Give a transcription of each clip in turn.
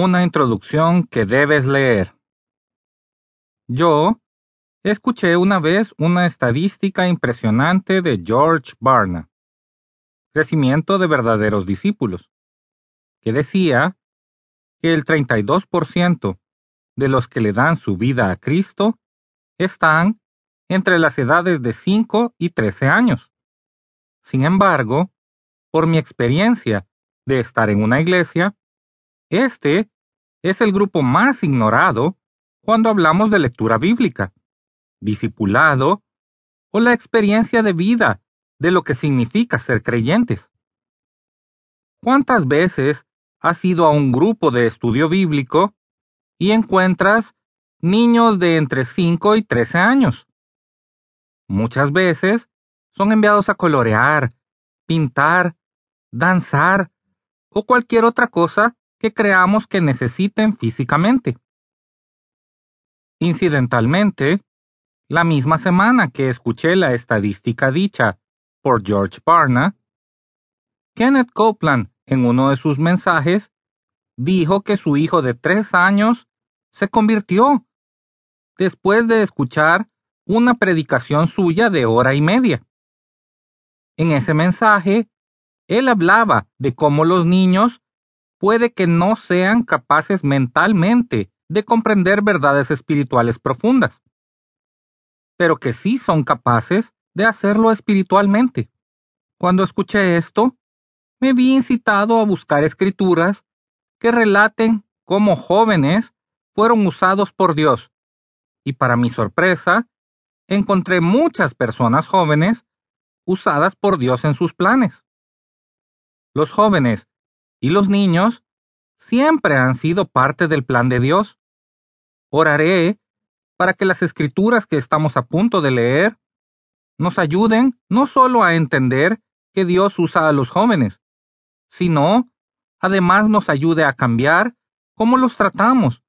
Una introducción que debes leer. Yo escuché una vez una estadística impresionante de George Barna, Crecimiento de verdaderos discípulos, que decía que el 32% de los que le dan su vida a Cristo están entre las edades de 5 y 13 años. Sin embargo, por mi experiencia de estar en una iglesia, este es el grupo más ignorado cuando hablamos de lectura bíblica, discipulado o la experiencia de vida de lo que significa ser creyentes. ¿Cuántas veces has ido a un grupo de estudio bíblico y encuentras niños de entre 5 y 13 años? Muchas veces son enviados a colorear, pintar, danzar o cualquier otra cosa que creamos que necesiten físicamente. Incidentalmente, la misma semana que escuché la estadística dicha por George Barna, Kenneth Copeland, en uno de sus mensajes, dijo que su hijo de tres años se convirtió después de escuchar una predicación suya de hora y media. En ese mensaje, él hablaba de cómo los niños puede que no sean capaces mentalmente de comprender verdades espirituales profundas, pero que sí son capaces de hacerlo espiritualmente. Cuando escuché esto, me vi incitado a buscar escrituras que relaten cómo jóvenes fueron usados por Dios, y para mi sorpresa, encontré muchas personas jóvenes usadas por Dios en sus planes. Los jóvenes y los niños siempre han sido parte del plan de Dios. Oraré para que las escrituras que estamos a punto de leer nos ayuden no solo a entender que Dios usa a los jóvenes, sino además nos ayude a cambiar cómo los tratamos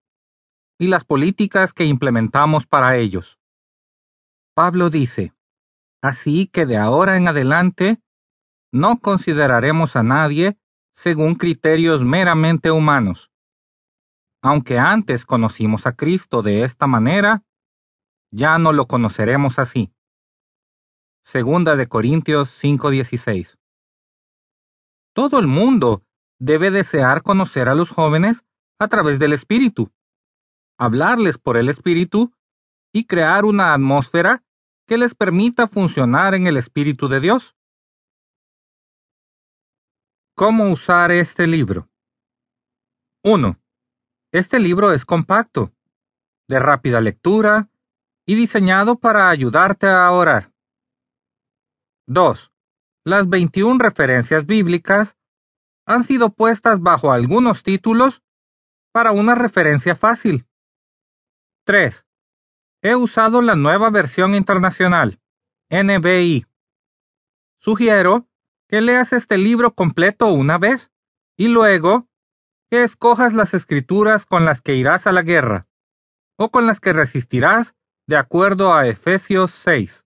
y las políticas que implementamos para ellos. Pablo dice, Así que de ahora en adelante no consideraremos a nadie según criterios meramente humanos. Aunque antes conocimos a Cristo de esta manera, ya no lo conoceremos así. Segunda de Corintios 5:16. Todo el mundo debe desear conocer a los jóvenes a través del Espíritu, hablarles por el Espíritu y crear una atmósfera que les permita funcionar en el Espíritu de Dios. ¿Cómo usar este libro? 1. Este libro es compacto, de rápida lectura y diseñado para ayudarte a orar. 2. Las 21 referencias bíblicas han sido puestas bajo algunos títulos para una referencia fácil. 3. He usado la nueva versión internacional, NBI. Sugiero que leas este libro completo una vez y luego que escojas las escrituras con las que irás a la guerra o con las que resistirás de acuerdo a Efesios 6.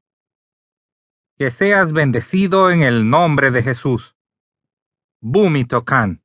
Que seas bendecido en el nombre de Jesús. Bumi Tokan.